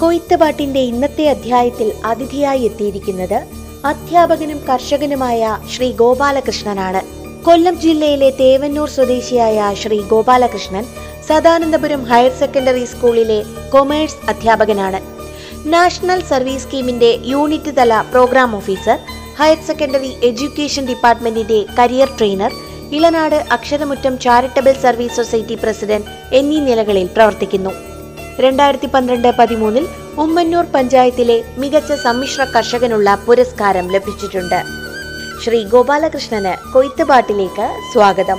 കൊയ്ത്തുപാട്ടിന്റെ ഇന്നത്തെ അധ്യായത്തിൽ അതിഥിയായി എത്തിയിരിക്കുന്നത് അധ്യാപകനും കർഷകനുമായ ശ്രീ ഗോപാലകൃഷ്ണനാണ്. കൊല്ലം ജില്ലയിലെ തേവന്നൂർ സ്വദേശിയായ ശ്രീ ഗോപാലകൃഷ്ണൻ സദാനന്ദപുരം ഹയർ സെക്കൻഡറി സ്കൂളിലെ കൊമേഴ്സ് അധ്യാപകനാണ്. നാഷണൽ സർവീസ് സ്കീമിന്റെ യൂണിറ്റ് തല programme officer higher secondary education ഡിപ്പാർട്ട്മെന്റിന്റെ career trainer Elanad Aksharamuttam charitable service society president എന്നീ നിലകളിൽ പ്രവർത്തിക്കുന്നു. രണ്ടായിരത്തി പന്ത്രണ്ട് പതിമൂന്നിൽ ഉമ്മന്നൂർ പഞ്ചായത്തിലെ മികച്ച സമ്മിശ്ര കർഷകനുള്ള പുരസ്കാരം ലഭിച്ചിട്ടുണ്ട്. ശ്രീ ഗോപാലകൃഷ്ണന് കൊയ്ത്തുപാട്ടിലേക്ക് സ്വാഗതം.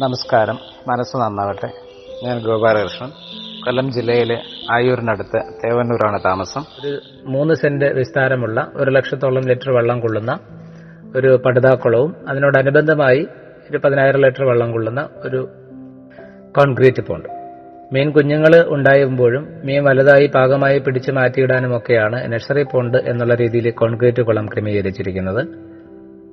നമസ്കാരം. മനസ്സ് നന്നാവട്ടെ. ഞാൻ ഗോപാലകൃഷ്ണൻ. കൊല്ലം ജില്ലയിലെ ആയൂരിനടുത്ത് തേവന്നൂരാണ് താമസം. ഒരു മൂന്ന് സെന്റ് വിസ്താരമുള്ള ഒരു ലക്ഷത്തോളം ലിറ്റർ വെള്ളം കൊള്ളുന്ന ഒരു പടുതാക്കുളവും അതിനോടനുബന്ധമായി ഒരു പതിനായിരം ലിറ്റർ വെള്ളം കൊള്ളുന്ന ഒരു കോൺക്രീറ്റ് പോണ്ട്. മീൻ കുഞ്ഞുങ്ങൾ ഉണ്ടായുമ്പോഴും മീൻ വലുതായി പാകമായി പിടിച്ചു മാറ്റിയിടാനുമൊക്കെയാണ് നഴ്സറി പോണ്ട് എന്നുള്ള രീതിയിൽ കോൺക്രീറ്റ് കുളം ക്രമീകരിച്ചിരിക്കുന്നത്.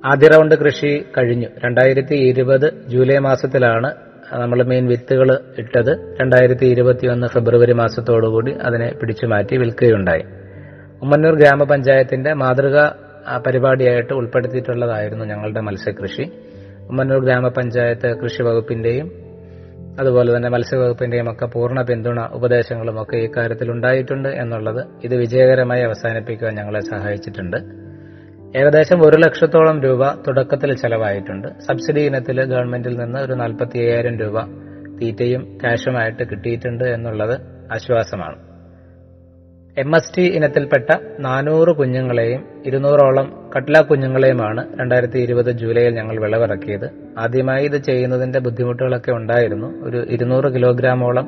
ആദ്യ റൗണ്ട് കൃഷി കഴിഞ്ഞു. രണ്ടായിരത്തി ഇരുപത് ജൂലൈ മാസത്തിലാണ് നമ്മൾ മീൻ വിത്തുകൾ ഇട്ടത്. രണ്ടായിരത്തി ഇരുപത്തിയൊന്ന് ഫെബ്രുവരി മാസത്തോടുകൂടി അതിനെ പിടിച്ചു മാറ്റി വിൽക്കുകയുണ്ടായി. ഉമ്മന്നൂർ ഗ്രാമപഞ്ചായത്തിന്റെ മാതൃക പരിപാടിയായിട്ട് ഉൾപ്പെടുത്തിയിട്ടുള്ളതായിരുന്നു ഞങ്ങളുടെ മത്സ്യകൃഷി. ഉമ്മന്നൂർ ഗ്രാമപഞ്ചായത്ത് കൃഷി വകുപ്പിന്റെയും അതുപോലെ തന്നെ മത്സ്യവകുപ്പിന്റെയും ഒക്കെ പൂർണ പിന്തുണ ഉപദേശങ്ങളും ഒക്കെ ഈ കാര്യത്തിൽ ഉണ്ടായിട്ടുണ്ട് എന്നുള്ളത് ഇത് വിജയകരമായി അവസാനിപ്പിക്കുവാൻ ഞങ്ങളെ സഹായിച്ചിട്ടുണ്ട്. ഏകദേശം ഒരു ലക്ഷത്തോളം രൂപ തുടക്കത്തിൽ ചെലവായിട്ടുണ്ട്. സബ്സിഡി ഇനത്തിൽ ഗവൺമെന്റിൽ നിന്ന് ഒരു നാൽപ്പത്തി രൂപ തീറ്റയും ക്യാഷുമായിട്ട് കിട്ടിയിട്ടുണ്ട് എന്നുള്ളത് ആശ്വാസമാണ്. എം എസ് ടി ഇനത്തിൽപ്പെട്ട നാനൂറ് കുഞ്ഞുങ്ങളെയും ഇരുന്നൂറോളം കട്ട്ല കുഞ്ഞുങ്ങളെയുമാണ് രണ്ടായിരത്തി ഇരുപത് ജൂലൈയിൽ ഞങ്ങൾ വിളവിറക്കിയത്. ആദ്യമായി ഇത് ചെയ്യുന്നതിന്റെ ബുദ്ധിമുട്ടുകളൊക്കെ ഉണ്ടായിരുന്നു. ഒരു ഇരുന്നൂറ് കിലോഗ്രാമോളം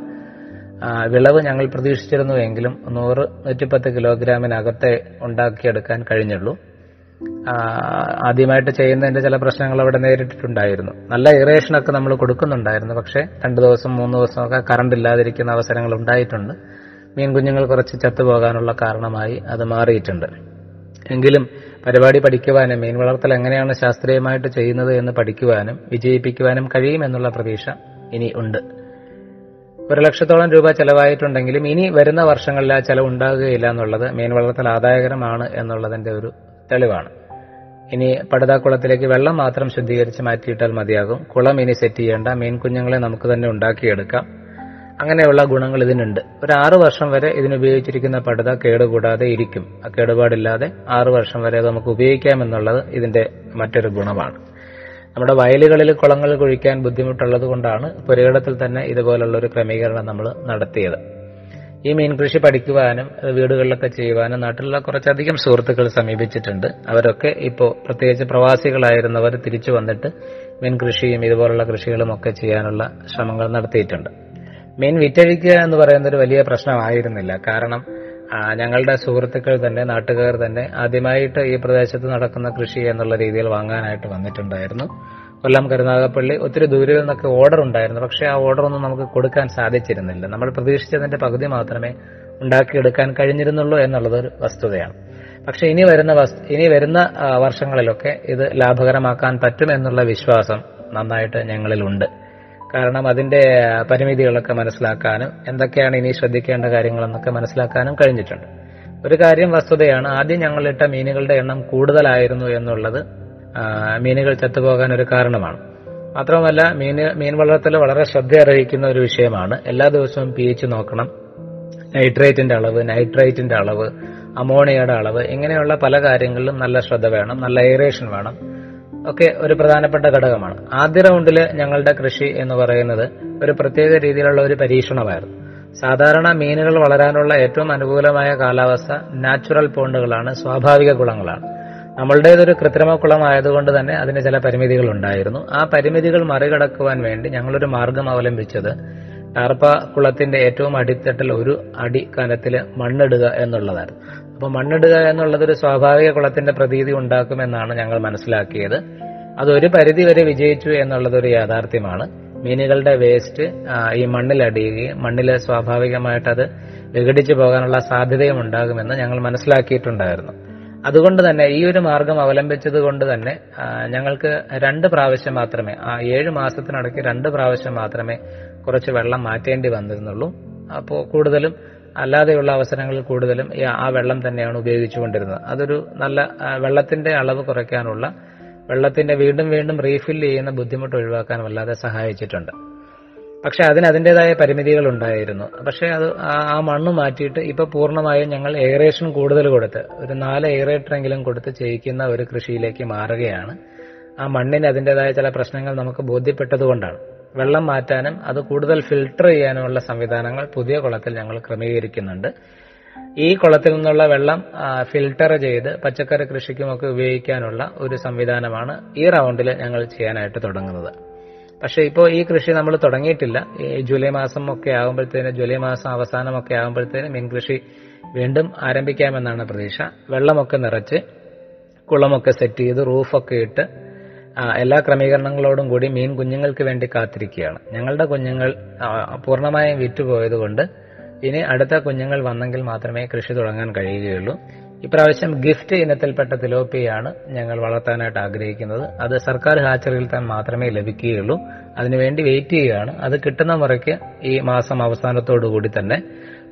വിളവ് ഞങ്ങൾ പ്രതീക്ഷിച്ചിരുന്നുവെങ്കിലും നൂറ് നൂറ്റിപ്പത്ത് കിലോഗ്രാമിനകത്തെ ഉണ്ടാക്കിയെടുക്കാൻ കഴിഞ്ഞുള്ളൂ. ആദ്യമായിട്ട് ചെയ്യുന്നതിന്റെ ചില പ്രശ്നങ്ങൾ അവിടെ നേരിട്ടിട്ടുണ്ടായിരുന്നു. നല്ല ഇറേഷനൊക്കെ നമ്മൾ കൊടുക്കുന്നുണ്ടായിരുന്നു. പക്ഷേ രണ്ടു ദിവസം മൂന്ന് ദിവസമൊക്കെ കറണ്ട് ഇല്ലാതിരിക്കുന്ന അവസരങ്ങൾ ഉണ്ടായിട്ടുണ്ട്. മീൻ കുഞ്ഞുങ്ങൾ കുറച്ച് ചത്തുപോകാനുള്ള കാരണമായി അത് മാറിയിട്ടുണ്ട്. എങ്കിലും പരിപാടി പഠിക്കുവാനും മീൻ വളർത്തൽ എങ്ങനെയാണ് ശാസ്ത്രീയമായിട്ട് ചെയ്യുന്നത് എന്ന് പഠിക്കുവാനും വിജയിപ്പിക്കുവാനും കഴിയുമെന്നുള്ള പ്രതീക്ഷ ഇനി ഉണ്ട്. ഒരു ലക്ഷത്തോളം രൂപ ചെലവായിട്ടുണ്ടെങ്കിലും ഇനി വരുന്ന വർഷങ്ങളിൽ ആ ചെലവ് ഉണ്ടാകുകയില്ല എന്നുള്ളത് മീൻ വളർത്തൽ ആദായകരമാണ് എന്നുള്ളതിന്റെ ഒരു തെളിവാണ്. ഇനി പടുതാക്കുളത്തിലേക്ക് വെള്ളം മാത്രം ശുദ്ധീകരിച്ച് മാറ്റിയിട്ടാൽ മതിയാകും. കുളം ഇനി സെറ്റ് ചെയ്യേണ്ട. മീൻ കുഞ്ഞുങ്ങളെ നമുക്ക് തന്നെ ഉണ്ടാക്കിയെടുക്കാം. അങ്ങനെയുള്ള ഗുണങ്ങൾ ഇതിനുണ്ട്. ഒരു ആറു വർഷം വരെ ഇതിനുപയോഗിച്ചിരിക്കുന്ന പടുത കേടുകൂടാതെ ഇരിക്കും. ആ കേടുപാടില്ലാതെ ആറു വർഷം വരെ നമുക്ക് ഉപയോഗിക്കാമെന്നുള്ളത് ഇതിന്റെ മറ്റൊരു ഗുണമാണ്. നമ്മുടെ വയലുകളിൽ കുളങ്ങൾ കുഴിക്കാൻ ബുദ്ധിമുട്ടുള്ളത് കൊണ്ടാണ് പുരയിടത്തിൽ തന്നെ ഇതുപോലുള്ള ഒരു ക്രമീകരണം നമ്മൾ നടത്തിയത്. ഈ മീൻ കൃഷി പഠിക്കുവാനും വീടുകളിലൊക്കെ ചെയ്യുവാനും നാട്ടിലുള്ള കുറച്ചധികം സുഹൃത്തുക്കൾ സമീപിച്ചിട്ടുണ്ട്. അവരൊക്കെ ഇപ്പോൾ പ്രത്യേകിച്ച് പ്രവാസികളായിരുന്നവർ തിരിച്ചു വന്നിട്ട് മീൻ കൃഷിയും ഇതുപോലുള്ള കൃഷികളും ഒക്കെ ചെയ്യാനുള്ള ശ്രമങ്ങൾ നടത്തിയിട്ടുണ്ട്. മീൻ വിറ്റഴിക്കുക എന്ന് പറയുന്ന ഒരു വലിയ പ്രശ്നമായിരുന്നില്ല. കാരണം ഞങ്ങളുടെ സുഹൃത്തുക്കൾ തന്നെ നാട്ടുകാർ തന്നെ ആദ്യമായിട്ട് ഈ പ്രദേശത്ത് നടക്കുന്ന കൃഷി എന്നുള്ള രീതിയിൽ വാങ്ങാനായിട്ട് വന്നിട്ടുണ്ടായിരുന്നു. കൊല്ലം കരുനാഗപ്പള്ളി ഒത്തിരി ദൂരെ നിന്നൊക്കെ ഓർഡർ ഉണ്ടായിരുന്നു. പക്ഷേ ആ ഓർഡർ ഒന്നും നമുക്ക് കൊടുക്കാൻ സാധിച്ചിരുന്നില്ല. നമ്മൾ പ്രതീക്ഷിച്ചതിന്റെ പകുതി മാത്രമേ ഉണ്ടാക്കിയെടുക്കാൻ കഴിഞ്ഞിരുന്നുള്ളൂ എന്നുള്ളത് ഒരു വസ്തുതയാണ്. പക്ഷെ ഇനി വരുന്ന ഇനി വരുന്ന വർഷങ്ങളിലൊക്കെ ഇത് ലാഭകരമാക്കാൻ പറ്റുമെന്നുള്ള വിശ്വാസം നന്നായിട്ട് ഞങ്ങളിലുണ്ട്. കാരണം അതിന്റെ പരിമിതികളൊക്കെ മനസ്സിലാക്കാനും എന്തൊക്കെയാണ് ഇനി ശ്രദ്ധിക്കേണ്ട കാര്യങ്ങളെന്നൊക്കെ മനസ്സിലാക്കാനും കഴിഞ്ഞിട്ടുണ്ട്. ഒരു കാര്യം വസ്തുതയാണ് ആദ്യം ഞങ്ങളിട്ട മീനുകളുടെ എണ്ണം കൂടുതലായിരുന്നു എന്നുള്ളത് മീനുകൾ ചത്തുപോകാൻ ഒരു കാരണമാണ്. മാത്രവുമല്ല മീന് മീൻ വളർത്തൽ വളരെ ശ്രദ്ധ അർഹിക്കുന്ന ഒരു വിഷയമാണ്. എല്ലാ ദിവസവും പി എച്ച് നോക്കണം. നൈട്രേറ്റിന്റെ അളവ് നൈട്രേറ്റിന്റെ അളവ് അമോണിയയുടെ അളവ് ഇങ്ങനെയുള്ള പല കാര്യങ്ങളിലും നല്ല ശ്രദ്ധ വേണം നല്ല എയറേഷൻ വേണം. ഒക്കെ ഒരു പ്രധാനപ്പെട്ട ഘടകമാണ്. ആദ്യ റൗണ്ടിൽ ഞങ്ങളുടെ കൃഷി എന്ന് പറയുന്നത് ഒരു പ്രത്യേക രീതിയിലുള്ള ഒരു പരീക്ഷണമായിരുന്നു. സാധാരണ മീനുകൾ വളരാനുള്ള ഏറ്റവും അനുകൂലമായ കാലാവസ്ഥ നാച്ചുറൽ പോണ്ടുകളാണ് സ്വാഭാവിക കുളങ്ങളാണ്. നമ്മളുടേതൊരു കൃത്രിമ കുളമായതുകൊണ്ട് തന്നെ അതിന് ചില പരിമിതികൾ ഉണ്ടായിരുന്നു. ആ പരിമിതികൾ മറികടക്കുവാൻ വേണ്ടി ഞങ്ങളൊരു മാർഗം അവലംബിച്ചത് ടാർപ്പ കുളത്തിന്റെ ഏറ്റവും അടിത്തട്ടിൽ ഒരു അടി കനത്തിൽ മണ്ണിടുക എന്നുള്ളതായിരുന്നു. അപ്പൊ മണ്ണിടുക എന്നുള്ളത് ഒരു സ്വാഭാവിക കുളത്തിന്റെ പ്രതീതി ഉണ്ടാക്കുമെന്നാണ് ഞങ്ങൾ മനസ്സിലാക്കിയത്. അത് ഒരു പരിധി വരെ വിജയിച്ചു എന്നുള്ളത് ഒരു യാഥാർത്ഥ്യമാണ്. മീനുകളുടെ വേസ്റ്റ് ഈ മണ്ണിലടിയുകയും മണ്ണിൽ സ്വാഭാവികമായിട്ട് അത് വിഘടിച്ചു പോകാനുള്ള സാധ്യതയും ഉണ്ടാകുമെന്ന് ഞങ്ങൾ മനസ്സിലാക്കിയിട്ടുണ്ടായിരുന്നു. അതുകൊണ്ട് തന്നെ ഈ ഒരു മാർഗം അവലംബിച്ചത് കൊണ്ട് തന്നെ ഞങ്ങൾക്ക് രണ്ട് പ്രാവശ്യം മാത്രമേ ആ ഏഴ് മാസത്തിനിടയ്ക്ക് രണ്ട് പ്രാവശ്യം മാത്രമേ കുറച്ച് വെള്ളം മാറ്റേണ്ടി വന്നിരുന്നുള്ളൂ. അപ്പോൾ കൂടുതലും അല്ലാതെയുള്ള അവസരങ്ങളിൽ കൂടുതലും ആ വെള്ളം തന്നെയാണ് ഉപയോഗിച്ചുകൊണ്ടിരുന്നത്. അതൊരു നല്ല വെള്ളത്തിന്റെ അളവ് കുറയ്ക്കാനുള്ള വെള്ളത്തിന്റെ വീണ്ടും വീണ്ടും റീഫിൽ ചെയ്യുന്ന ബുദ്ധിമുട്ട് ഒഴിവാക്കാനും അല്ലാതെ സഹായിച്ചിട്ടുണ്ട്. പക്ഷെ അതിന് അതിന്റെതായ പരിമിതികൾ ഉണ്ടായിരുന്നു. പക്ഷെ അത് ആ മണ്ണ് മാറ്റിയിട്ട് ഇപ്പൊ പൂർണമായും ഞങ്ങൾ എയറേഷൻ കൂടുതൽ കൊടുത്ത് ഒരു നാല് എയറേറ്ററെങ്കിലും കൊടുത്ത് ചെയ്യിക്കുന്ന ഒരു കൃഷിയിലേക്ക് മാറുകയാണ്. ആ മണ്ണിന് അതിന്റെതായ ചില പ്രശ്നങ്ങൾ നമുക്ക് ബോധ്യപ്പെട്ടതുകൊണ്ടാണ്. വെള്ളം മാറ്റാനും അത് കൂടുതൽ ഫിൽട്ടർ ചെയ്യാനുമുള്ള സംവിധാനങ്ങൾ പുതിയ കുളത്തിൽ ഞങ്ങൾ ക്രമീകരിക്കുന്നുണ്ട്. ഈ കുളത്തിൽ നിന്നുള്ള വെള്ളം ഫിൽട്ടർ ചെയ്ത് പച്ചക്കറി കൃഷിക്കുമൊക്കെ ഉപയോഗിക്കാനുള്ള ഒരു സംവിധാനമാണ് ഈ റൗണ്ടിൽ ഞങ്ങൾ ചെയ്യാനായിട്ട് തുടങ്ങുന്നത്. പക്ഷേ ഇപ്പോൾ ഈ കൃഷി നമ്മൾ തുടങ്ങിയിട്ടില്ല. ഈ ജൂലൈ മാസം ഒക്കെ ആകുമ്പോഴത്തേന് ജൂലൈ മാസം അവസാനമൊക്കെ ആകുമ്പോഴത്തേന് മീൻകൃഷി വീണ്ടും ആരംഭിക്കാമെന്നാണ് പ്രതീക്ഷ. വെള്ളമൊക്കെ നിറച്ച് കുളമൊക്കെ സെറ്റ് ചെയ്ത് റൂഫൊക്കെ ഇട്ട് എല്ലാ ക്രമീകരണങ്ങളോടും കൂടി മീൻ കുഞ്ഞുങ്ങൾക്ക് വേണ്ടി കാത്തിരിക്കുകയാണ്. ഞങ്ങളുടെ കുഞ്ഞുങ്ങൾ പൂർണമായും വിറ്റുപോയതുകൊണ്ട് ഇനി അടുത്ത കുഞ്ഞുങ്ങൾ വന്നെങ്കിൽ മാത്രമേ കൃഷി തുടങ്ങാൻ കഴിയുകയുള്ളൂ. ഇപ്രാവശ്യം ഗിഫ്റ്റ് ഇനത്തിൽപ്പെട്ട തിലോപ്പിയാണ് ഞങ്ങൾ വളർത്താനായിട്ട് ആഗ്രഹിക്കുന്നത്. അത് സർക്കാർ ഹാച്ചറിയിൽ തന്നെ മാത്രമേ ലഭിക്കുകയുള്ളൂ. അതിനുവേണ്ടി വെയിറ്റ് ചെയ്യുകയാണ്. അത് കിട്ടുന്ന മുറയ്ക്ക് ഈ മാസം അവസാനത്തോടുകൂടി തന്നെ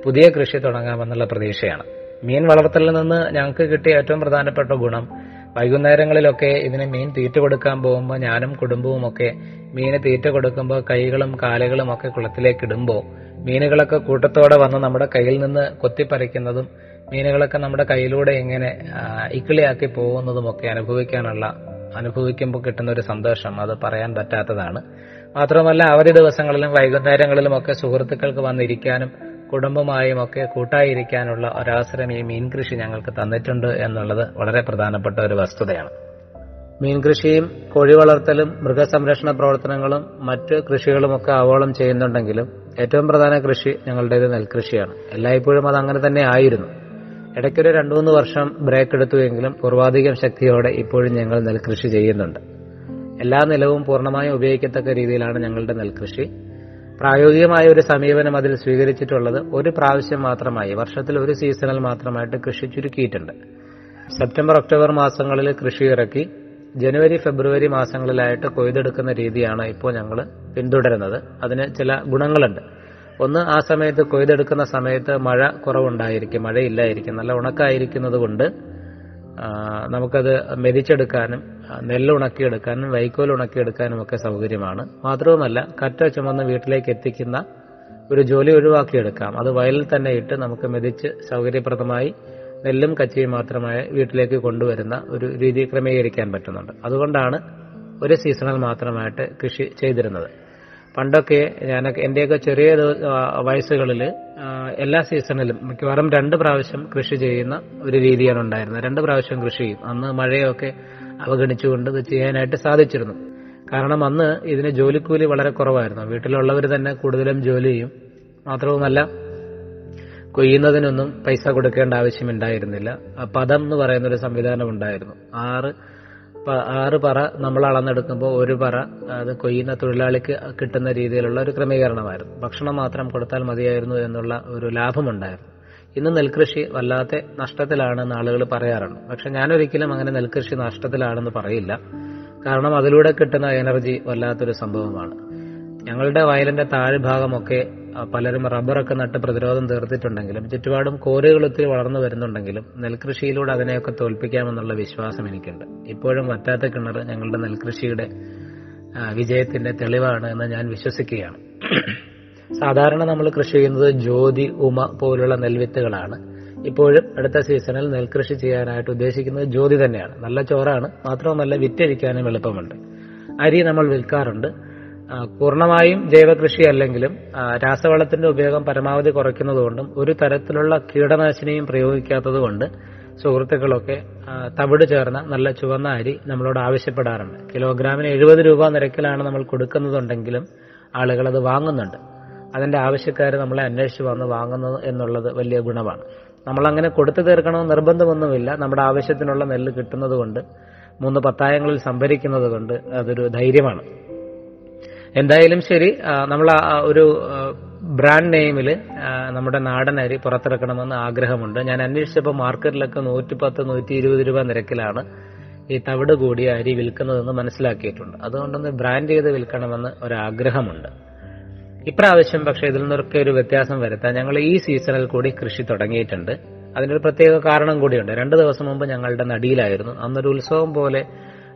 പുതിയ കൃഷി തുടങ്ങാമെന്നുള്ള പ്രതീക്ഷയാണ്. മീൻ വളർത്തലിൽ നിന്ന് ഞങ്ങൾക്ക് കിട്ടിയ ഏറ്റവും പ്രധാനപ്പെട്ട ഗുണം വൈകുന്നേരങ്ങളിലൊക്കെ ഇതിന് മീൻ തീറ്റ കൊടുക്കാൻ പോകുമ്പോൾ ഞാനും കുടുംബവും ഒക്കെ മീന് തീറ്റ കൊടുക്കുമ്പോൾ കൈകളും കാലുകളും ഒക്കെ കുളത്തിലേക്ക് ഇടുമ്പോൾ മീനുകളൊക്കെ കൂട്ടത്തോടെ വന്ന് നമ്മുടെ കയ്യിൽ നിന്ന് കൊത്തിപ്പറിക്കുന്നതും മീനുകളൊക്കെ നമ്മുടെ കയ്യിലൂടെ ഇങ്ങനെ ഇക്കിളിയാക്കി പോകുന്നതുമൊക്കെ അനുഭവിക്കാനുള്ള അനുഭവിക്കുമ്പോൾ കിട്ടുന്ന ഒരു സന്തോഷം. അത് പറയാൻ പറ്റാത്തതാണ്. മാത്രമല്ല അവധി ദിവസങ്ങളിലും വൈകുന്നേരങ്ങളിലും ഒക്കെ സുഹൃത്തുക്കൾക്ക് വന്നിരിക്കാനും കുടുംബമായും ഒക്കെ കൂട്ടായിരിക്കാനുള്ള ഒരവസരം ഈ മീൻ കൃഷി ഞങ്ങൾക്ക് തന്നിട്ടുണ്ട് എന്നുള്ളത് വളരെ പ്രധാനപ്പെട്ട ഒരു വസ്തുതയാണ്. മീൻ കൃഷിയും കോഴി വളർത്തലും മൃഗസംരക്ഷണ പ്രവർത്തനങ്ങളും മറ്റ് കൃഷികളുമൊക്കെ ആവോളം ചെയ്യുന്നുണ്ടെങ്കിലും ഏറ്റവും പ്രധാന കൃഷി ഞങ്ങളുടേത് നെൽകൃഷിയാണ്. എല്ലായ്പ്പോഴും അത് അങ്ങനെ തന്നെ ആയിരുന്നു. ഇടയ്ക്കൊരു രണ്ടു മൂന്ന് വർഷം ബ്രേക്ക് എടുത്തുവെങ്കിലും പൂർവാധികം ശക്തിയോടെ ഇപ്പോഴും ഞങ്ങൾ നെൽകൃഷി ചെയ്യുന്നുണ്ട്. എല്ലാ നിലവും പൂർണമായും ഉപയോഗിക്കത്തക്ക രീതിയിലാണ് ഞങ്ങളുടെ നെൽകൃഷി. പ്രായോഗികമായ ഒരു സമീപനം അതിൽ സ്വീകരിച്ചിട്ടുള്ളത് ഒരു പ്രാവശ്യം മാത്രമായി. വർഷത്തിൽ ഒരു സീസണൽ മാത്രമായിട്ട് കൃഷി ചുരുക്കിയിട്ടുണ്ട്. സെപ്റ്റംബർ ഒക്ടോബർ മാസങ്ങളിൽ കൃഷി ഇറക്കി. ജനുവരി ഫെബ്രുവരി മാസങ്ങളിലായിട്ട് കൊയ്തെടുക്കുന്ന രീതിയാണ് ഇപ്പോൾ ഞങ്ങൾ പിന്തുടരുന്നത്. അതിന് ചില ഗുണങ്ങളുണ്ട്. ഒന്ന് ആ സമയത്ത് കൊയ്തെടുക്കുന്ന സമയത്ത് മഴ കുറവുണ്ടായിരിക്കും മഴയില്ലായിരിക്കും നല്ല ഉണക്കായിരിക്കുന്നത് കൊണ്ട് നമുക്കത് മെതിച്ചെടുക്കാനും ആ, നെല്ല് ഉണക്കിയെടുക്കാനും വൈക്കോൽ ഉണക്കിയെടുക്കാനും ഒക്കെ സൗകര്യമാണ്. മാത്രവുമല്ല കറ്റ ചുമന്ന് വീട്ടിലേക്ക് എത്തിക്കുന്ന ഒരു ജോലി ഒഴിവാക്കിയെടുക്കാം. അത് വയലിൽ തന്നെ ഇട്ട് നമുക്ക് മെതിച്ച് സൗകര്യപ്രദമായി നെല്ലും കച്ചിയും മാത്രമായി വീട്ടിലേക്ക് കൊണ്ടുവരുന്ന ഒരു രീതി ക്രമീകരിക്കാൻ പറ്റുന്നുണ്ട്. അതുകൊണ്ടാണ് ഒരു സീസണിൽ മാത്രമായിട്ട് കൃഷി ചെയ്തിരുന്നത്. പണ്ടൊക്കെ ഞാൻ എന്റെയൊക്കെ ചെറിയ വയസ്സുകളിൽ എല്ലാ സീസണിലും മിക്കവാറും രണ്ട് പ്രാവശ്യം കൃഷി ചെയ്യുന്ന ഒരു രീതിയാണ് ഉണ്ടായിരുന്നത്. രണ്ട് പ്രാവശ്യം കൃഷി ചെയ്യും. അന്ന് മഴയൊക്കെ അവഗണിച്ചുകൊണ്ട് ഇത് ചെയ്യാനായിട്ട് സാധിച്ചിരുന്നു. കാരണം അന്ന് ഇതിന് ജോലിക്കൂലി വളരെ കുറവായിരുന്നു. വീട്ടിലുള്ളവർ തന്നെ കൂടുതലും ജോലി ചെയ്യും. മാത്രവുമല്ല കൊയ്യുന്നതിനൊന്നും പൈസ കൊടുക്കേണ്ട ആവശ്യമുണ്ടായിരുന്നില്ല. പദം എന്ന് പറയുന്ന ഒരു സംവിധാനം ഉണ്ടായിരുന്നു. ആറ് ആറ് പറ നമ്മൾ അളന്നെടുക്കുമ്പോൾ ഒരു പറ അത് കൊയ്യുന്ന തൊഴിലാളിക്ക് കിട്ടുന്ന രീതിയിലുള്ള ഒരു ക്രമീകരണമായിരുന്നു. ഭക്ഷണം മാത്രം കൊടുത്താൽ മതിയായിരുന്നു എന്നുള്ള ഒരു ലാഭമുണ്ടായിരുന്നു. ഇന്ന് നെൽകൃഷി വല്ലാത്ത നഷ്ടത്തിലാണെന്ന് ആളുകൾ പറയാറുണ്ട്. പക്ഷെ ഞാനൊരിക്കലും അങ്ങനെ നെൽകൃഷി നഷ്ടത്തിലാണെന്ന് പറയില്ല. കാരണം അതിലൂടെ കിട്ടുന്ന എനർജി വല്ലാത്തൊരു സംഭവമാണ്. ഞങ്ങളുടെ വയലിന്റെ താഴ്ഭാഗമൊക്കെ പലരും റബ്ബറൊക്കെ നട്ട് പ്രതിരോധം തീർത്തിട്ടുണ്ടെങ്കിലും ചുറ്റുപാടും കോരുകൾ ഒത്തിരി വളർന്നു വരുന്നുണ്ടെങ്കിലും നെൽകൃഷിയിലൂടെ അതിനെയൊക്കെ തോൽപ്പിക്കാമെന്നുള്ള വിശ്വാസം എനിക്കുണ്ട്. ഇപ്പോഴും വറ്റാത്ത കിണർ ഞങ്ങളുടെ നെൽകൃഷിയുടെ വിജയത്തിന്റെ തെളിവാണ് എന്ന് ഞാൻ വിശ്വസിക്കുകയാണ്. സാധാരണ നമ്മൾ കൃഷി ചെയ്യുന്നത് ജ്യോതി ഉമ പോലുള്ള നെൽവിത്തുകളാണ്. ഇപ്പോഴും അടുത്ത സീസണിൽ നെൽകൃഷി ചെയ്യാനായിട്ട് ഉദ്ദേശിക്കുന്നത് ജ്യോതി തന്നെയാണ്. നല്ല ചോറാണ് മാത്രവുമല്ല വിറ്റഴിക്കാനും എളുപ്പമുണ്ട്. അരി നമ്മൾ വിൽക്കാറുണ്ട്. പൂർണമായും ജൈവകൃഷി അല്ലെങ്കിലും രാസവളത്തിന്റെ ഉപയോഗം പരമാവധി കുറയ്ക്കുന്നതുകൊണ്ടും ഒരു തരത്തിലുള്ള കീടനാശിനിയും പ്രയോഗിക്കാത്തതുകൊണ്ട് സുഹൃത്തുക്കളൊക്കെ തവിട് ചേർന്ന നല്ല ചുവന്ന അരി നമ്മളോട് ആവശ്യപ്പെടാറുണ്ട്. കിലോഗ്രാമിന് എഴുപത് രൂപ നിരക്കിലാണ് നമ്മൾ കൊടുക്കുന്നതുണ്ടെങ്കിലും ആളുകൾ അത് വാങ്ങുന്നുണ്ട്. അതിന്റെ ആവശ്യക്കാർ നമ്മളെ അന്വേഷിച്ച് വന്ന് വാങ്ങുന്നത് എന്നുള്ളത് വലിയ ഗുണമാണ്. നമ്മൾ അങ്ങനെ കൊടുത്തു തീർക്കണമെന്ന് നിർബന്ധമൊന്നുമില്ല. നമ്മുടെ ആവശ്യത്തിനുള്ള നെല്ല് കിട്ടുന്നത് കൊണ്ട് മൂന്ന് പത്തായങ്ങളിൽ സംഭരിക്കുന്നത് കൊണ്ട് അതൊരു ധൈര്യമാണ്. എന്തായാലും ശരി നമ്മൾ ഒരു ബ്രാൻഡ് നെയിമിൽ നമ്മുടെ നാടൻ അരി പുറത്തിറക്കണമെന്ന് ആഗ്രഹമുണ്ട്. ഞാൻ അന്വേഷിച്ചപ്പോൾ മാർക്കറ്റിലൊക്കെ നൂറ്റി പത്ത് നൂറ്റി ഇരുപത് രൂപ നിരക്കിലാണ് ഈ തവിട് കൂടിയ അരി വിൽക്കുന്നതെന്ന് മനസ്സിലാക്കിയിട്ടുണ്ട്. അതുകൊണ്ടൊന്ന് ബ്രാൻഡ് ചെയ്ത് വിൽക്കണമെന്ന് ഒരാഗ്രഹമുണ്ട്. ഇപ്രാവശ്യം പക്ഷേ ഇതിൽ നിന്നൊക്കെ ഒരു വ്യത്യാസം വരുത്താൻ ഞങ്ങൾ ഈ സീസണിൽ കൂടി കൃഷി തുടങ്ങിയിട്ടുണ്ട്. അതിനൊരു പ്രത്യേക കാരണം കൂടിയുണ്ട്. രണ്ട് ദിവസം മുമ്പ് ഞങ്ങളുടെ നടിയിലായിരുന്നു. അന്നൊരു ഉത്സവം പോലെ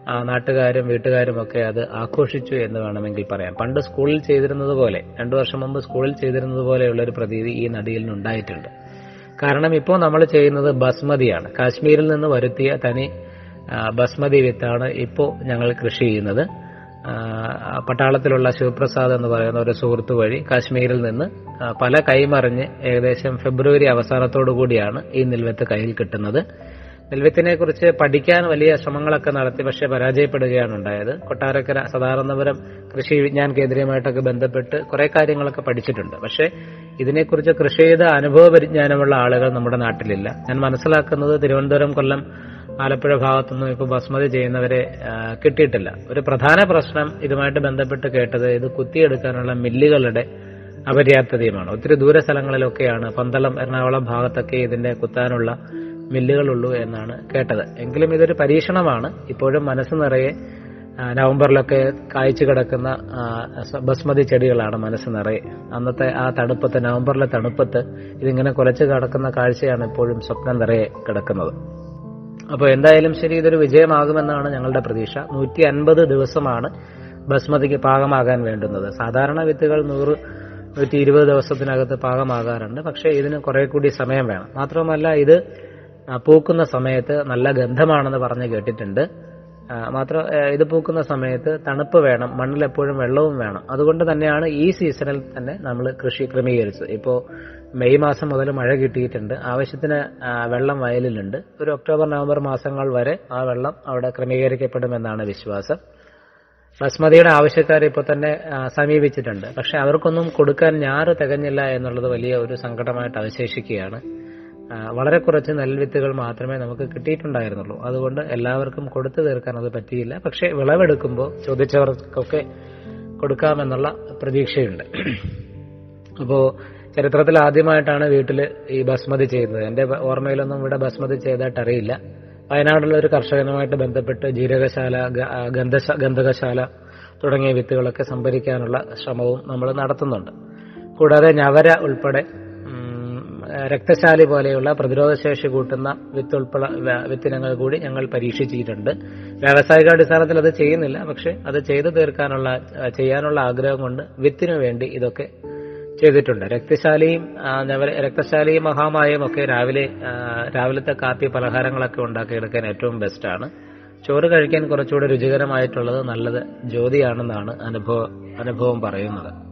നാട്ടുകാരും വീട്ടുകാരും ഒക്കെ അത് ആഘോഷിച്ചു എന്ന് വേണമെങ്കിൽ പറയാം. പണ്ട് സ്കൂളിൽ ചെയ്തിരുന്നത് പോലെ രണ്ടു വർഷം മുമ്പ് സ്കൂളിൽ ചെയ്തിരുന്നത് പോലെയുള്ള ഒരു പ്രതീതി ഈ നദിയിൽ ഉണ്ടായിട്ടുണ്ട്. കാരണം ഇപ്പോൾ നമ്മൾ ചെയ്യുന്നത് ബസ്മതിയാണ്. കാശ്മീരിൽ നിന്ന് വരുത്തിയ തനി ബസ്മതി വിത്താണ് ഇപ്പോൾ ഞങ്ങൾ കൃഷി ചെയ്യുന്നത്. പട്ടാളത്തിലുള്ള ശിവപ്രസാദ് എന്ന് പറയുന്ന ഒരു സുഹൃത്ത് വഴി കാശ്മീരിൽ നിന്ന് പല കൈമറിഞ്ഞ് ഏകദേശം ഫെബ്രുവരി അവസാനത്തോടു കൂടിയാണ് ഈ നിൽവത്ത് കയ്യിൽ കിട്ടുന്നത്. നെൽവിത്തിനെ കുറിച്ച് പഠിക്കാൻ വലിയ ശ്രമങ്ങളൊക്കെ നടത്തി പക്ഷേ പരാജയപ്പെടുകയാണ് ഉണ്ടായത്. കൊട്ടാരക്കര സദാനന്ദപുരം കൃഷി വിജ്ഞാൻ കേന്ദ്രവുമായിട്ടൊക്കെ ബന്ധപ്പെട്ട് കുറെ കാര്യങ്ങളൊക്കെ പഠിച്ചിട്ടുണ്ട്. പക്ഷേ ഇതിനെക്കുറിച്ച് കൃഷി ചെയ്ത അനുഭവ പരിജ്ഞാനമുള്ള ആളുകൾ നമ്മുടെ നാട്ടിലില്ല. ഞാൻ മനസ്സിലാക്കുന്നത് തിരുവനന്തപുരം കൊല്ലം ആലപ്പുഴ ഭാഗത്തുനിന്നും ഇപ്പോൾ ബസ്മതി ചെയ്യുന്നവരെ കിട്ടിയിട്ടില്ല. ഒരു പ്രധാന പ്രശ്നം ഇതുമായിട്ട് ബന്ധപ്പെട്ട് കേട്ടത് ഇത് കുത്തിയെടുക്കാനുള്ള മില്ലുകളുടെ അപര്യാപ്തതയുമാണ്. ഒത്തിരി ദൂര സ്ഥലങ്ങളിലൊക്കെയാണ് പന്തളം എറണാകുളം ഭാഗത്തൊക്കെ ഇതിന്റെ കുത്താനുള്ള മില്ലുകളുള്ളൂ എന്നാണ് കേട്ടത്. എങ്കിലും ഇതൊരു പരീക്ഷണമാണ്. ഇപ്പോഴും മനസ്സ് നിറയെ നവംബറിലൊക്കെ കായ്ച്ചു കിടക്കുന്ന ബസ്മതി ചെടികളാണ് മനസ്സ് നിറയെ. അന്നത്തെ ആ തണുപ്പത്ത് നവംബറിലെ തണുപ്പത്ത് ഇതിങ്ങനെ കുലച്ച് കിടക്കുന്ന കാഴ്ചയാണ് ഇപ്പോഴും സ്വപ്നം നിറയെ കിടക്കുന്നത്. അപ്പോൾ എന്തായാലും ശരി ഇതൊരു വിജയമാകുമെന്നാണ് ഞങ്ങളുടെ പ്രതീക്ഷ. നൂറ്റി അൻപത് ദിവസമാണ് ബസ്മതിക്ക് പാകമാകാൻ വേണ്ടുന്നത്. സാധാരണ വിത്തുകൾ നൂറ് നൂറ്റി ഇരുപത് ദിവസത്തിനകത്ത് പാകമാകാറുണ്ട്. പക്ഷേ ഇതിന് കുറെ കൂടി സമയം വേണം. മാത്രമല്ല ഇത് പൂക്കുന്ന സമയത്ത് നല്ല ഗന്ധമാണെന്ന് പറഞ്ഞ് കേട്ടിട്ടുണ്ട്. മാത്രം ഇത് പൂക്കുന്ന സമയത്ത് തണുപ്പ് വേണം മണ്ണിൽ എപ്പോഴും വെള്ളവും വേണം. അതുകൊണ്ട് തന്നെയാണ് ഈ സീസണിൽ തന്നെ നമ്മൾ കൃഷി ക്രമീകരിച്ചത്. ഇപ്പോൾ മെയ് മാസം മുതൽ മഴ കിട്ടിയിട്ടുണ്ട്. ആവശ്യത്തിന് വെള്ളം വയലിലുണ്ട്. ഒരു ഒക്ടോബർ നവംബർ മാസങ്ങൾ വരെ ആ വെള്ളം അവിടെ ക്രമീകരിക്കപ്പെടുമെന്നാണ് വിശ്വാസം. ബസ്മതിയുടെ ആവശ്യക്കാരെ ഇപ്പോൾ തന്നെ സമീപിച്ചിട്ടുണ്ട്. പക്ഷെ അവർക്കൊന്നും കൊടുക്കാൻ ഞാറ് തികഞ്ഞില്ല എന്നുള്ളത് വലിയ ഒരു സങ്കടമായിട്ട് അവശേഷിക്കുകയാണ്. വളരെ കുറച്ച് നെൽവിത്തുകൾ മാത്രമേ നമുക്ക് കിട്ടിയിട്ടുണ്ടായിരുന്നുള്ളൂ. അതുകൊണ്ട് എല്ലാവർക്കും കൊടുത്തു തീർക്കാൻ അത് പറ്റിയില്ല. പക്ഷെ വിളവെടുക്കുമ്പോൾ ചോദിച്ചവർക്കൊക്കെ കൊടുക്കാമെന്നുള്ള പ്രതീക്ഷയുണ്ട്. അപ്പോൾ ചരിത്രത്തിൽ ആദ്യമായിട്ടാണ് വീട്ടിൽ ഈ ബസ്മതി ചെയ്യുന്നത്. എന്റെ ഓർമ്മയിലൊന്നും ഇവിടെ ബസ്മതി ചെയ്തായിട്ട് അറിയില്ല വയനാടുള്ള ഒരു കർഷകനുമായിട്ട് ബന്ധപ്പെട്ട് ജീരകശാല ഗന്ധശ- ഗന്ധകശാല തുടങ്ങിയ വിത്തുകളൊക്കെ സംഭരിക്കാനുള്ള ശ്രമവും നമ്മൾ നടത്തുന്നുണ്ട്. കൂടാതെ ഞവര ഉൾപ്പെടെ രക്തശാലി പോലെയുള്ള പ്രതിരോധശേഷി കൂട്ടുന്ന വിത്ത് ഉൾപ്പെടെ വിത്തിനങ്ങൾ കൂടി ഞങ്ങൾ പരീക്ഷിച്ചിട്ടുണ്ട്. വ്യാവസായിക അടിസ്ഥാനത്തിൽ അത് ചെയ്യുന്നില്ല. പക്ഷെ അത് ചെയ്തു തീർക്കാനുള്ള ചെയ്യാനുള്ള ആഗ്രഹം കൊണ്ട് വിത്തിനു വേണ്ടി ഇതൊക്കെ ചെയ്തിട്ടുണ്ട്. രക്തശാലിയും രക്തശാലിയും മഹാമായും ഒക്കെ രാവിലെ രാവിലത്തെ കാപ്പി പലഹാരങ്ങളൊക്കെ ഉണ്ടാക്കിയെടുക്കാൻ ഏറ്റവും ബെസ്റ്റാണ് ചോറ് കഴിക്കാൻ കുറച്ചുകൂടെ രുചികരമായിട്ടുള്ളത് നല്ലത് ജ്യോതിയാണെന്നാണ് അനുഭവ അനുഭവം പറയുന്നത്.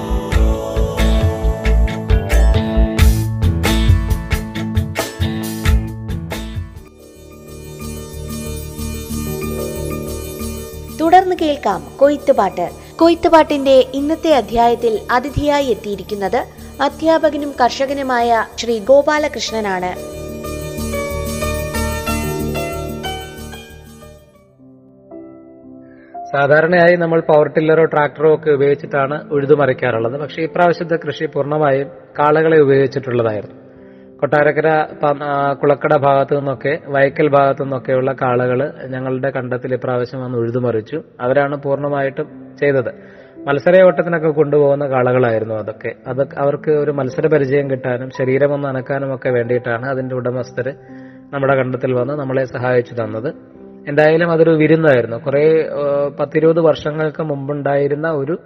കേൾക്കാം. കൊയ്ത്തുപാട്ട്. കൊയ്ത്തുപാട്ടിന്റെ ഇന്നത്തെ അധ്യായത്തിൽ അതിഥിയായി എത്തിയിരിക്കുന്നത് അധ്യാപകനും കർഷകനുമായ ശ്രീ ഗോപാലകൃഷ്ണനാണ്. സാധാരണയായി നമ്മൾ പവർ ടില്ലറോ ട്രാക്ടറോ ഒക്കെ ഉപയോഗിച്ചിട്ടാണ് ഉഴുതുമറിക്കാറുള്ളത്. പക്ഷേ ഇപ്രാവശ്യത്തെ കൃഷി പൂർണമായും കാളകളെ ഉപയോഗിച്ചിട്ടുള്ളതായിരുന്നു. കൊട്ടാരക്കര കുളക്കട ഭാഗത്തു നിന്നൊക്കെ വൈക്കൽ ഭാഗത്തു നിന്നൊക്കെയുള്ള കാളകൾ ഞങ്ങളുടെ കണ്ടത്തിൽ ഇപ്രാവശ്യം വന്ന് ഉഴുതുമറിച്ചു. അവരാണ് പൂർണമായിട്ടും ചെയ്തത്. മത്സരയോട്ടത്തിനൊക്കെ കൊണ്ടുപോകുന്ന കാളകളായിരുന്നു അതൊക്കെ. അത് അവർക്ക് ഒരു മത്സര പരിചയം കിട്ടാനും ശരീരം ഒന്ന് അനക്കാനും ഒക്കെ വേണ്ടിയിട്ടാണ് അതിന്റെ ഉടമസ്ഥർ നമ്മുടെ കണ്ടത്തിൽ വന്ന് നമ്മളെ സഹായിച്ചു തന്നത്. എന്തായാലും അതൊരു വിരുന്നായിരുന്നു. കുറെ പത്തിരുപത് വർഷങ്ങൾക്ക് മുമ്പുണ്ടായിരുന്ന ഒരു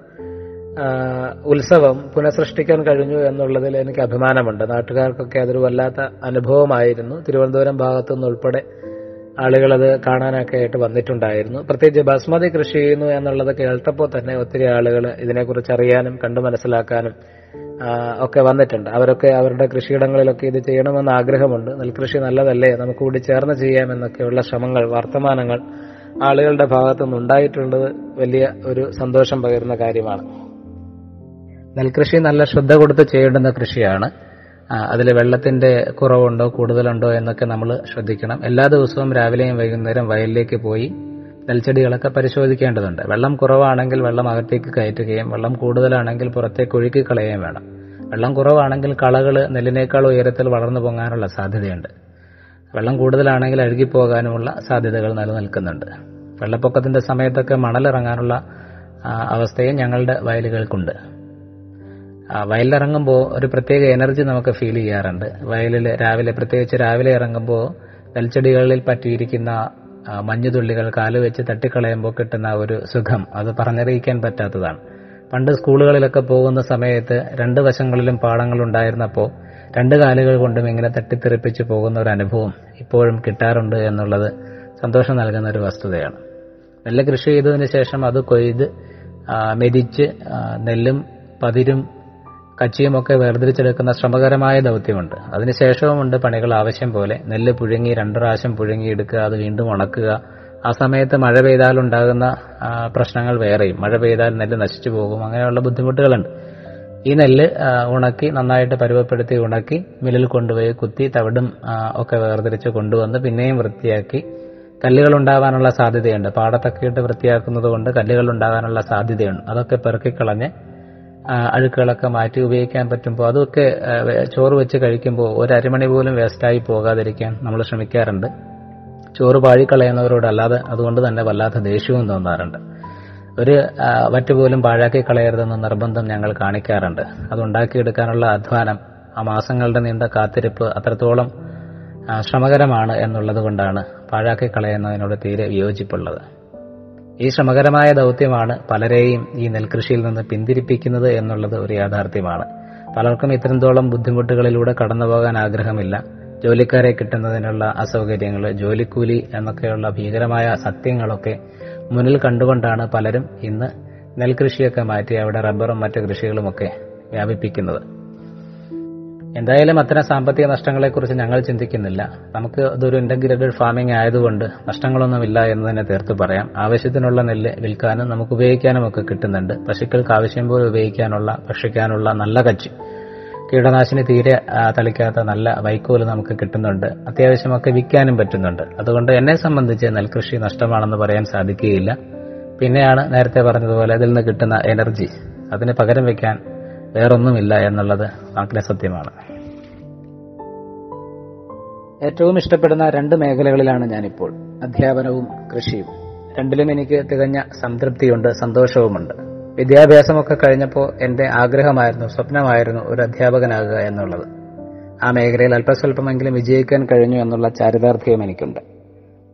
ഉത്സവം പുനഃസൃഷ്ടിക്കാൻ കഴിഞ്ഞു എന്നുള്ളതിൽ എനിക്ക് അഭിമാനമുണ്ട്. നാട്ടുകാർക്കൊക്കെ അതൊരു വല്ലാത്ത അനുഭവമായിരുന്നു. തിരുവനന്തപുരം ഭാഗത്തു ഉൾപ്പെടെ ആളുകൾ കാണാനൊക്കെ ആയിട്ട് വന്നിട്ടുണ്ടായിരുന്നു. പ്രത്യേകിച്ച് ബസ്മതി കൃഷി ചെയ്യുന്നു എന്നുള്ളത് കേൾത്തപ്പോൾ തന്നെ ഒത്തിരി ആളുകൾ ഇതിനെക്കുറിച്ച് അറിയാനും കണ്ടു മനസ്സിലാക്കാനും ഒക്കെ വന്നിട്ടുണ്ട്. അവരൊക്കെ അവരുടെ കൃഷിയിടങ്ങളിലൊക്കെ ഇത് ചെയ്യണമെന്ന് ആഗ്രഹമുണ്ട്. നെൽകൃഷി നല്ലതല്ലേ? നമുക്ക് കൂടി ചേർന്ന് ചെയ്യാമെന്നൊക്കെയുള്ള ശ്രമങ്ങൾ വർത്തമാനങ്ങൾ ആളുകളുടെ ഭാഗത്തുനിന്ന് ഉണ്ടായിട്ടുള്ളത് വലിയ ഒരു സന്തോഷം പകരുന്ന കാര്യമാണ്. നെൽകൃഷി നല്ല ശ്രദ്ധ കൊടുത്ത് ചെയ്യേണ്ടുന്ന കൃഷിയാണ്. അതിൽ വെള്ളത്തിന്റെ കുറവുണ്ടോ കൂടുതലുണ്ടോ എന്നൊക്കെ നമ്മൾ ശ്രദ്ധിക്കണം. എല്ലാ ദിവസവും രാവിലെയും വൈകുന്നേരം വയലിലേക്ക് പോയി നെൽച്ചെടികളൊക്കെ പരിശോധിക്കേണ്ടതുണ്ട്. വെള്ളം കുറവാണെങ്കിൽ വെള്ളം അകത്തേക്ക് കയറ്റുകയും വെള്ളം കൂടുതലാണെങ്കിൽ പുറത്തേക്ക് ഒഴുക്കി കളയുകയും വേണം. വെള്ളം കുറവാണെങ്കിൽ കളകൾ നെല്ലിനേക്കാൾ ഉയരത്തിൽ വളർന്നു പൊങ്ങാനുള്ള സാധ്യതയുണ്ട്. വെള്ളം കൂടുതലാണെങ്കിൽ അഴുകിപ്പോകാനുമുള്ള സാധ്യതകൾ നിലനിൽക്കുന്നുണ്ട്. വെള്ളപ്പൊക്കത്തിന്റെ സമയത്തൊക്കെ മണലിറങ്ങാനുള്ള അവസ്ഥയും ഞങ്ങളുടെ വയലുകൾക്കുണ്ട്. വയലിലിറങ്ങുമ്പോൾ ഒരു പ്രത്യേക എനർജി നമുക്ക് ഫീൽ ചെയ്യാറുണ്ട്. വയലിൽ രാവിലെ പ്രത്യേകിച്ച് രാവിലെ ഇറങ്ങുമ്പോൾ നെൽച്ചെടികളിൽ പറ്റിയിരിക്കുന്ന മഞ്ഞുതുള്ളികൾ കാൽ വെച്ച് തട്ടിക്കളയുമ്പോൾ കിട്ടുന്ന ഒരു സുഖം. അത് പറഞ്ഞറിയിക്കാൻ പറ്റാത്തതാണ്. പണ്ട് സ്കൂളുകളിലൊക്കെ പോകുന്ന സമയത്ത് രണ്ട് വശങ്ങളിലും പാടങ്ങൾ ഉണ്ടായിരുന്നപ്പോൾ രണ്ട് കാലുകൾ കൊണ്ടും ഇങ്ങനെ തട്ടിത്തെറിപ്പിച്ച് പോകുന്ന ഒരു അനുഭവം ഇപ്പോഴും കിട്ടാറുണ്ട് എന്നുള്ളത് സന്തോഷം നൽകുന്ന ഒരു വസ്തുതയാണ്. നെല്ല് കൃഷി ചെയ്തതിന് ശേഷം അത് കൊയ്ത് മെതിച്ച് നെല്ലും പതിരും കച്ചിയുമൊക്കെ വേർതിരിച്ചെടുക്കുന്ന ശ്രമകരമായ ദൗത്യമുണ്ട്. അതിനുശേഷവുമുണ്ട് പണികൾ. ആവശ്യം പോലെ നെല്ല് പുഴുങ്ങി രണ്ടു പ്രാവശ്യം പുഴുങ്ങിയെടുക്കുക അത് വീണ്ടും ഉണക്കുക. ആ സമയത്ത് മഴ പെയ്താൽ ഉണ്ടാകുന്ന പ്രശ്നങ്ങൾ വേറെയും. മഴ പെയ്താൽ നെല്ല് നശിച്ചു പോകും. അങ്ങനെയുള്ള ബുദ്ധിമുട്ടുകളുണ്ട്. ഈ നെല്ല് ഉണക്കി നന്നായിട്ട് പരുവപ്പെടുത്തി ഉണക്കി മില്ലിൽ കൊണ്ടുപോയി കുത്തി തവിടും ഒക്കെ വേർതിരിച്ച് കൊണ്ടുവന്ന് പിന്നെയും വൃത്തിയാക്കി കല്ലുകൾ ഉണ്ടാകാനുള്ള സാധ്യതയുണ്ട്. പാടത്തൊക്കെ ഇട്ട് വൃത്തിയാക്കുന്നത് കൊണ്ട് കല്ലുകൾ ഉണ്ടാകാനുള്ള സാധ്യതയുണ്ട്. അതൊക്കെ പെറുക്കിക്കളഞ്ഞ് അഴുക്കുകളൊക്കെ മാറ്റി ഉപയോഗിക്കാൻ പറ്റുമ്പോൾ അതൊക്കെ ചോറ് വെച്ച് കഴിക്കുമ്പോൾ ഒരു അരമണി പോലും വേസ്റ്റായി പോകാതിരിക്കാൻ നമ്മൾ ശ്രമിക്കാറുണ്ട്. ചോറ് പാഴിക്കളയുന്നവരോട് അല്ലാതെ അതുകൊണ്ട് തന്നെ വല്ലാത്ത ദേഷ്യവും തോന്നാറുണ്ട്. ഒരു വറ്റുപോലും വറ്റ് പോലും പാഴാക്കി കളയരുതെന്ന നിർബന്ധം ഞങ്ങൾ കാണിക്കാറുണ്ട്. അത് ഉണ്ടാക്കിയെടുക്കാനുള്ള അധ്വാനം ആ മാസങ്ങളുടെ നീണ്ട കാത്തിരിപ്പ് അത്രത്തോളം ശ്രമകരമാണ് എന്നുള്ളത് കൊണ്ടാണ് പാഴാക്കി കളയുന്നതിനോട് തീരെ വിയോജിപ്പുള്ളത് ഈ ശ്രമകരമായ ദൗത്യമാണ് പലരെയും ഈ നെൽകൃഷിയിൽ നിന്ന് പിന്തിരിപ്പിക്കുന്നത് എന്നുള്ളത് ഒരു യാഥാർത്ഥ്യമാണ്. പലർക്കും ഇത്രത്തോളം ബുദ്ധിമുട്ടുകളിലൂടെ കടന്നുപോകാൻ ആഗ്രഹമില്ല. ജോലിക്കാരെ കിട്ടുന്നതിനുള്ള അസൗകര്യങ്ങൾ ജോലിക്കൂലി എന്നൊക്കെയുള്ള ഭീകരമായ സത്യങ്ങളൊക്കെ മുന്നിൽ കണ്ടുകൊണ്ടാണ് പലരും ഇന്ന് നെൽകൃഷിയൊക്കെ മാറ്റി അവിടെ റബ്ബറും മറ്റു കൃഷികളുമൊക്കെ വ്യാപിപ്പിക്കുന്നത്. എന്തായാലും അത്തരം സാമ്പത്തിക നഷ്ടങ്ങളെക്കുറിച്ച് ഞങ്ങൾ ചിന്തിക്കുന്നില്ല. നമുക്ക് അതൊരു ഇന്റഗ്രേറ്റഡ് ഫാമിംഗ് ആയതുകൊണ്ട് നഷ്ടങ്ങളൊന്നുമില്ല എന്ന് തന്നെ തീർത്ത് പറയാം. ആവശ്യത്തിനുള്ള നെല്ല് വിൽക്കാനും നമുക്ക് ഉപയോഗിക്കാനും ഒക്കെ കിട്ടുന്നുണ്ട്. പശുക്കൾക്ക് ആവശ്യം പോലെ ഉപയോഗിക്കാനുള്ള ഭക്ഷിക്കാനുള്ള നല്ല കച്ചി. കീടനാശിനി തീരെ തളിക്കാത്ത നല്ല വൈക്കോൽ നമുക്ക് കിട്ടുന്നുണ്ട്. അത്യാവശ്യമൊക്കെ വിൽക്കാനും പറ്റുന്നുണ്ട്. അതുകൊണ്ട് എന്നെ സംബന്ധിച്ച് നെൽകൃഷി നഷ്ടമാണെന്ന് പറയാൻ സാധിക്കുകയില്ല. പിന്നെയാണ് നേരത്തെ പറഞ്ഞതുപോലെ അതിൽ നിന്ന് കിട്ടുന്ന എനർജി അതിന് പകരം വെക്കാൻ വേറൊന്നുമില്ല എന്നുള്ളത് വാക്കിലെ സത്യമാണ്. ഏറ്റവും ഇഷ്ടപ്പെടുന്ന രണ്ട് മേഖലകളിലാണ് ഞാനിപ്പോൾ. അധ്യാപനവും കൃഷിയും. രണ്ടിലും എനിക്ക് തികഞ്ഞ സംതൃപ്തിയുണ്ട് സന്തോഷവുമുണ്ട്. വിദ്യാഭ്യാസമൊക്കെ കഴിഞ്ഞപ്പോൾ എന്റെ ആഗ്രഹമായിരുന്നു സ്വപ്നമായിരുന്നു ഒരു അധ്യാപകനാകുക എന്നുള്ളത്. ആ മേഖലയിൽ അല്പസ്വല്പമെങ്കിലും വിജയിക്കാൻ കഴിഞ്ഞു എന്നുള്ള ചാരിതാർത്ഥ്യം എനിക്കുണ്ട്.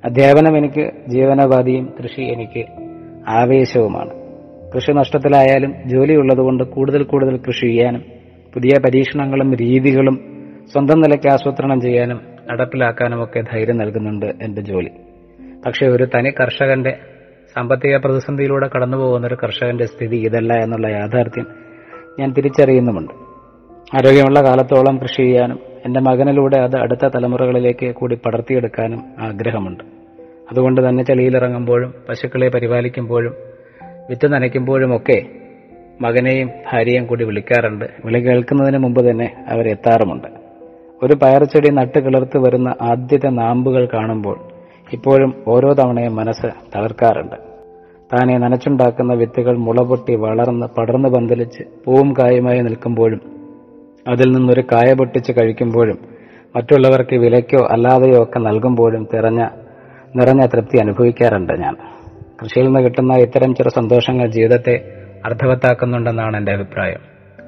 അധ്യാപനം എനിക്ക് ജീവനോപാധിയും കൃഷി എനിക്ക് ആവേശവുമാണ്. കൃഷി നഷ്ടത്തിലായാലും ജോലിയുള്ളതുകൊണ്ട് കൂടുതൽ കൂടുതൽ കൃഷി ചെയ്യാനും പുതിയ പരീക്ഷണങ്ങളും രീതികളും സ്വന്തം നിലയ്ക്ക് ആസൂത്രണം ചെയ്യാനും നടപ്പിലാക്കാനും ഒക്കെ ധൈര്യം നൽകുന്നുണ്ട് എന്റെ ജോലി. പക്ഷെ ഒരു തനി കർഷകന്റെ സാമ്പത്തിക പ്രതിസന്ധിയിലൂടെ കടന്നുപോകുന്ന ഒരു കർഷകന്റെ സ്ഥിതി ഇതല്ല എന്നുള്ള യാഥാർത്ഥ്യം ഞാൻ തിരിച്ചറിയുന്നുമുണ്ട്. ആരോഗ്യമുള്ള കാലത്തോളം കൃഷി ചെയ്യാനും എന്റെ മകനിലൂടെ അത് അടുത്ത തലമുറകളിലേക്ക് കൂടി പടർത്തിയെടുക്കാനും ആഗ്രഹമുണ്ട്. അതുകൊണ്ട് തന്നെ ചെളിയിലിറങ്ങുമ്പോഴും പശുക്കളെ പരിപാലിക്കുമ്പോഴും വിത്ത് നനയ്ക്കുമ്പോഴുമൊക്കെ മകനെയും ഭാര്യയും കൂടി വിളിക്കാറുണ്ട്. വിളി കേൾക്കുന്നതിന് മുമ്പ് തന്നെ അവർ അവരെത്താറുമുണ്ട് ഒരു പയർച്ചെടി നട്ട് കിളർത്ത് വരുന്ന ആദ്യത്തെ നാമ്പുകൾ കാണുമ്പോൾ ഇപ്പോഴും ഓരോ തവണയും മനസ്സ് തകർക്കാറുണ്ട്. താനെ നനച്ചുണ്ടാക്കുന്ന വിത്തുകൾ മുളപൊട്ടി വളർന്ന് പടർന്നു പന്തലിച്ച് പൂവും കായുമായി നിൽക്കുമ്പോഴും അതിൽ നിന്നൊരു കായ പൊട്ടിച്ച് കഴിക്കുമ്പോഴും മറ്റുള്ളവർക്ക് വിലയ്ക്കോ അല്ലാതെയോ ഒക്കെ നൽകുമ്പോഴും തിറഞ്ഞ നിറഞ്ഞ തൃപ്തി അനുഭവിക്കാറുണ്ട് ഞാൻ. കൃഷിയിൽ നിന്ന് കിട്ടുന്ന ഇത്തരം ചെറു സന്തോഷങ്ങൾ ജീവിതത്തെ അർത്ഥവത്താക്കുന്നുണ്ടെന്നാണ് എന്റെ അഭിപ്രായം.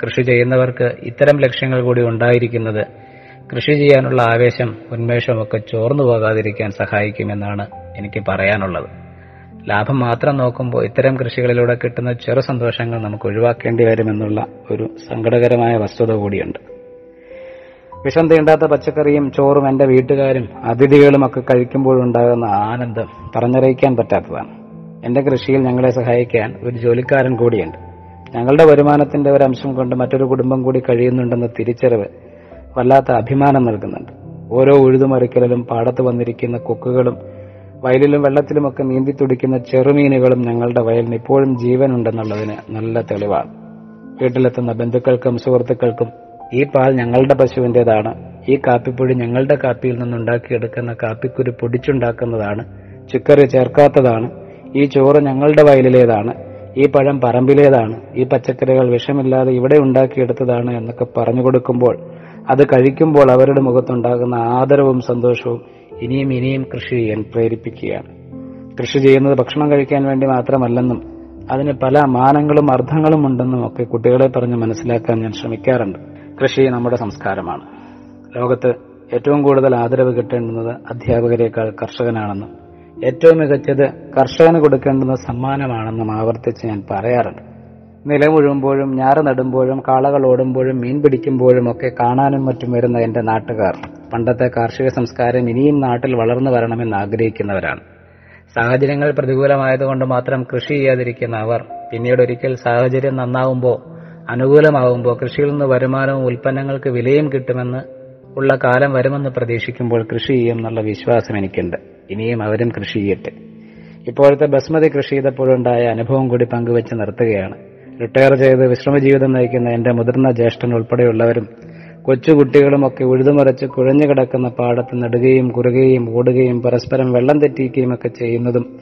കൃഷി ചെയ്യുന്നവർക്ക് ഇത്തരം ലക്ഷ്യങ്ങൾ കൂടി ഉണ്ടായിരിക്കുന്നത് കൃഷി ചെയ്യാനുള്ള ആവേശം ഉന്മേഷമൊക്കെ ചോർന്നു പോകാതിരിക്കാൻ സഹായിക്കുമെന്നാണ് എനിക്ക് പറയാനുള്ളത്. ലാഭം മാത്രം നോക്കുമ്പോൾ ഇത്തരം കൃഷികളിലൂടെ കിട്ടുന്ന ചെറു സന്തോഷങ്ങൾ നമുക്ക് ഒഴിവാക്കേണ്ടി വരുമെന്നുള്ള ഒരു സങ്കടകരമായ വസ്തുത കൂടിയുണ്ട്. വിഷം തീണ്ടാത്ത പച്ചക്കറിയും ചോറും എന്റെ വീട്ടുകാരും അതിഥികളും ഒക്കെ കഴിക്കുമ്പോഴുണ്ടാകുന്ന ആനന്ദം പറഞ്ഞറിയിക്കാൻ പറ്റാത്തതാണ്. എന്റെ കൃഷിയിൽ ഞങ്ങളെ സഹായിക്കാൻ ഒരു ജോലിക്കാരൻ കൂടിയുണ്ട്. ഞങ്ങളുടെ വരുമാനത്തിന്റെ ഒരു അംശം കൊണ്ട് മറ്റൊരു കുടുംബം കൂടി കഴിയുന്നുണ്ടെന്ന തിരിച്ചറിവ് വല്ലാത്ത അഭിമാനം നൽകുന്നുണ്ട്. ഓരോ ഉഴുതുമറിക്കലിലും പാടത്ത് വന്നിരിക്കുന്ന കൊക്കുകളും വയലിലും വെള്ളത്തിലുമൊക്കെ നീന്തി തുടിക്കുന്ന ചെറുമീനുകളും ഞങ്ങളുടെ വയലിന് ഇപ്പോഴും ജീവനുണ്ടെന്നുള്ളതിന് നല്ല തെളിവാണ്. വീട്ടിലെത്തുന്ന ബന്ധുക്കൾക്കും സുഹൃത്തുക്കൾക്കും ഈ പാൽ ഞങ്ങളുടെ പശുവിന്റേതാണ്. ഈ കാപ്പിപ്പൊടി ഞങ്ങളുടെ കാപ്പിയിൽ നിന്നുണ്ടാക്കിയെടുക്കുന്ന കാപ്പിക്കുരു പൊടിച്ചുണ്ടാക്കുന്നതാണ് ചുക്കറി ചേർക്കാത്തതാണ് ഈ ചോറ് ഞങ്ങളുടെ വയലിലേതാണ്. ഈ പഴം പറമ്പിലേതാണ്. ഈ പച്ചക്കറികൾ വിഷമില്ലാതെ ഇവിടെ ഉണ്ടാക്കിയെടുത്തതാണ് എന്നൊക്കെ പറഞ്ഞു കൊടുക്കുമ്പോൾ അത് കഴിക്കുമ്പോൾ അവരുടെ മുഖത്തുണ്ടാകുന്ന ആദരവും സന്തോഷവും ഇനിയും ഇനിയും കൃഷി ചെയ്യാൻ പ്രേരിപ്പിക്കുകയാണ്. കൃഷി ചെയ്യുന്നത് ഭക്ഷണം കഴിക്കാൻ വേണ്ടി മാത്രമല്ലെന്നും അതിന് പല മാനങ്ങളും അർത്ഥങ്ങളും ഉണ്ടെന്നും ഒക്കെ കുട്ടികളെ പറഞ്ഞ് മനസ്സിലാക്കാൻ ഞാൻ ശ്രമിക്കാറുണ്ട്. കൃഷി നമ്മുടെ സംസ്കാരമാണ്. ലോകത്ത് ഏറ്റവും കൂടുതൽ ആദരവ് കിട്ടേണ്ടുന്നത് അധ്യാപകരെക്കാൾ കർഷകനാണെന്നും ഏറ്റവും മികച്ചത് കർഷകന് കൊടുക്കേണ്ടുന്ന സമ്മാനമാണെന്നും ആവർത്തിച്ച് ഞാൻ പറയാറുണ്ട്. നിലമുഴുമ്പോഴും ഞാറ് നടുമ്പോഴും കാളകൾ ഓടുമ്പോഴും മീൻ പിടിക്കുമ്പോഴും ഒക്കെ കാണാനും മറ്റും വരുന്ന എന്റെ നാട്ടുകാർ. പണ്ടത്തെ കാർഷിക സംസ്കാരം ഇനിയും നാട്ടിൽ വളർന്നു വരണമെന്ന് ആഗ്രഹിക്കുന്നവരാണ്. സാഹചര്യങ്ങൾ പ്രതികൂലമായതുകൊണ്ട് മാത്രം കൃഷി ചെയ്യാതിരിക്കുന്ന അവർ പിന്നീട് ഒരിക്കൽ സാഹചര്യം നന്നാവുമ്പോൾ അനുകൂലമാവുമ്പോൾ കൃഷിയിൽ നിന്ന് വരുമാനവും ഉൽപ്പന്നങ്ങൾക്ക് വിലയും കിട്ടുമെന്ന് ഉള്ള കാലം വരുമെന്ന് പ്രതീക്ഷിക്കുമ്പോൾ കൃഷി ചെയ്യും വിശ്വാസം എനിക്കുണ്ട്. ഇനിയും അവരും കൃഷി ചെയ്യട്ടെ. ഇപ്പോഴത്തെ ബസ്മതി കൃഷി ചെയ്തപ്പോഴുണ്ടായ അനുഭവം കൂടി പങ്കുവെച്ച് നിർത്തുകയാണ്. റിട്ടയർ ചെയ്ത് വിശ്രമ ജീവിതം നയിക്കുന്ന എന്റെ മുതിർന്ന ജ്യേഷ്ഠൻ ഉൾപ്പെടെയുള്ളവരും കൊച്ചുകുട്ടികളുമൊക്കെ ഉഴുതുമറിച്ച് കുഴഞ്ഞു കിടക്കുന്ന പാടത്ത് നടുകയും കുറുകയും ഓടുകയും പരസ്പരം വെള്ളം തെറ്റിക്കുകയും ഒക്കെ ചെയ്യുന്നതും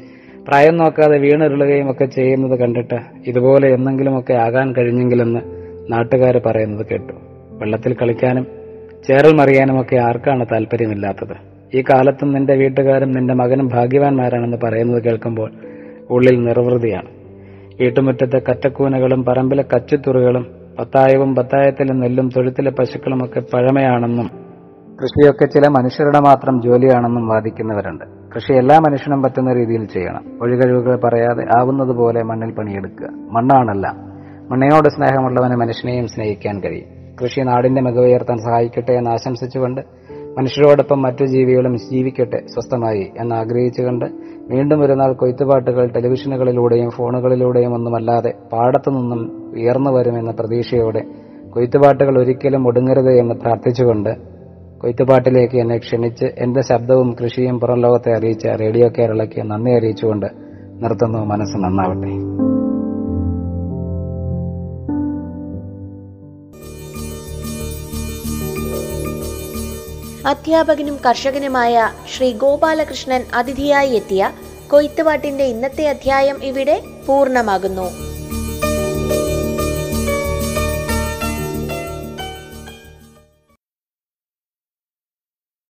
പ്രായം നോക്കാതെ വീണിരുളുകയും ഒക്കെ ചെയ്യുന്നത് കണ്ടിട്ട് ഇതുപോലെ എന്തെങ്കിലുമൊക്കെ ആകാൻ കഴിഞ്ഞെങ്കിലെന്ന് നാട്ടുകാർ പറയുന്നത് കേട്ടു. വെള്ളത്തിൽ കളിക്കാനും ചേറൽ മറിയാനുമൊക്കെ ആർക്കാണ് താല്പര്യമില്ലാത്തത്? ഈ കാലത്തും നിന്റെ വീട്ടുകാരും നിന്റെ മകനും ഭാഗ്യവാന്മാരാണെന്ന് പറയുന്നത് കേൾക്കുമ്പോൾ ഉള്ളിൽ നിർവൃതിയാണ്. വീട്ടുമുറ്റത്തെ കറ്റക്കൂനകളും പറമ്പിലെ കച്ചിത്തുറുകളും പത്തായവും പത്തായത്തിലെ നെല്ലും തൊഴുത്തിലെ പശുക്കളുമൊക്കെ പഴമയാണെന്നും കൃഷിയൊക്കെ ചില മനുഷ്യരുടെ മാത്രം ജോലിയാണെന്നും വാദിക്കുന്നവരുണ്ട്. കൃഷി എല്ലാ മനുഷ്യനും പറ്റുന്ന രീതിയിൽ ചെയ്യണം. ഒഴികഴിവുകൾ പറയാതെ ആവുന്നതുപോലെ മണ്ണിൽ പണിയെടുക്കുക. മണ്ണാണല്ല. മണ്ണിനോട് സ്നേഹമുള്ളവന് മനുഷ്യനെയും സ്നേഹിക്കാൻ കഴിയും. കൃഷി നാടിന്റെ മികവുയർത്താൻ സഹായിക്കട്ടെ എന്ന് ആശംസിച്ചുകൊണ്ട് മനുഷ്യരോടൊപ്പം മറ്റു ജീവികളും ജീവിക്കട്ടെ സ്വസ്ഥമായി എന്ന് ആഗ്രഹിച്ചുകൊണ്ട് വീണ്ടും ഒരു നാൾ കൊയ്ത്തുപാട്ടുകൾ ടെലിവിഷനുകളിലൂടെയും ഫോണുകളിലൂടെയും ഒന്നുമല്ലാതെ പാടത്തു നിന്നും ഉയർന്നു വരുമെന്ന പ്രതീക്ഷയോടെ കൊയ്ത്തുപാട്ടുകൾ ഒരിക്കലും ഒടുങ്ങരുത് എന്ന് പ്രാർത്ഥിച്ചുകൊണ്ട് കൊയ്ത്തുപാട്ടിലേക്ക് എന്നെ ക്ഷണിച്ച് എന്റെ ശബ്ദവും കൃഷിയും പുറം ലോകത്തെ അറിയിച്ച റേഡിയോ കേരളയ്ക്ക് നന്ദി അറിയിച്ചുകൊണ്ട് നിർത്തുന്നു. മനസ്സ് നന്നാവട്ടെ. അധ്യാപകനും കർഷകനുമായ ശ്രീ ഗോപാലകൃഷ്ണൻ അതിഥിയായി എത്തിയ കൊയ്ത്തുപാട്ടിന്റെ ഇന്നത്തെ അധ്യായം ഇവിടെ പൂർണമാകുന്നു.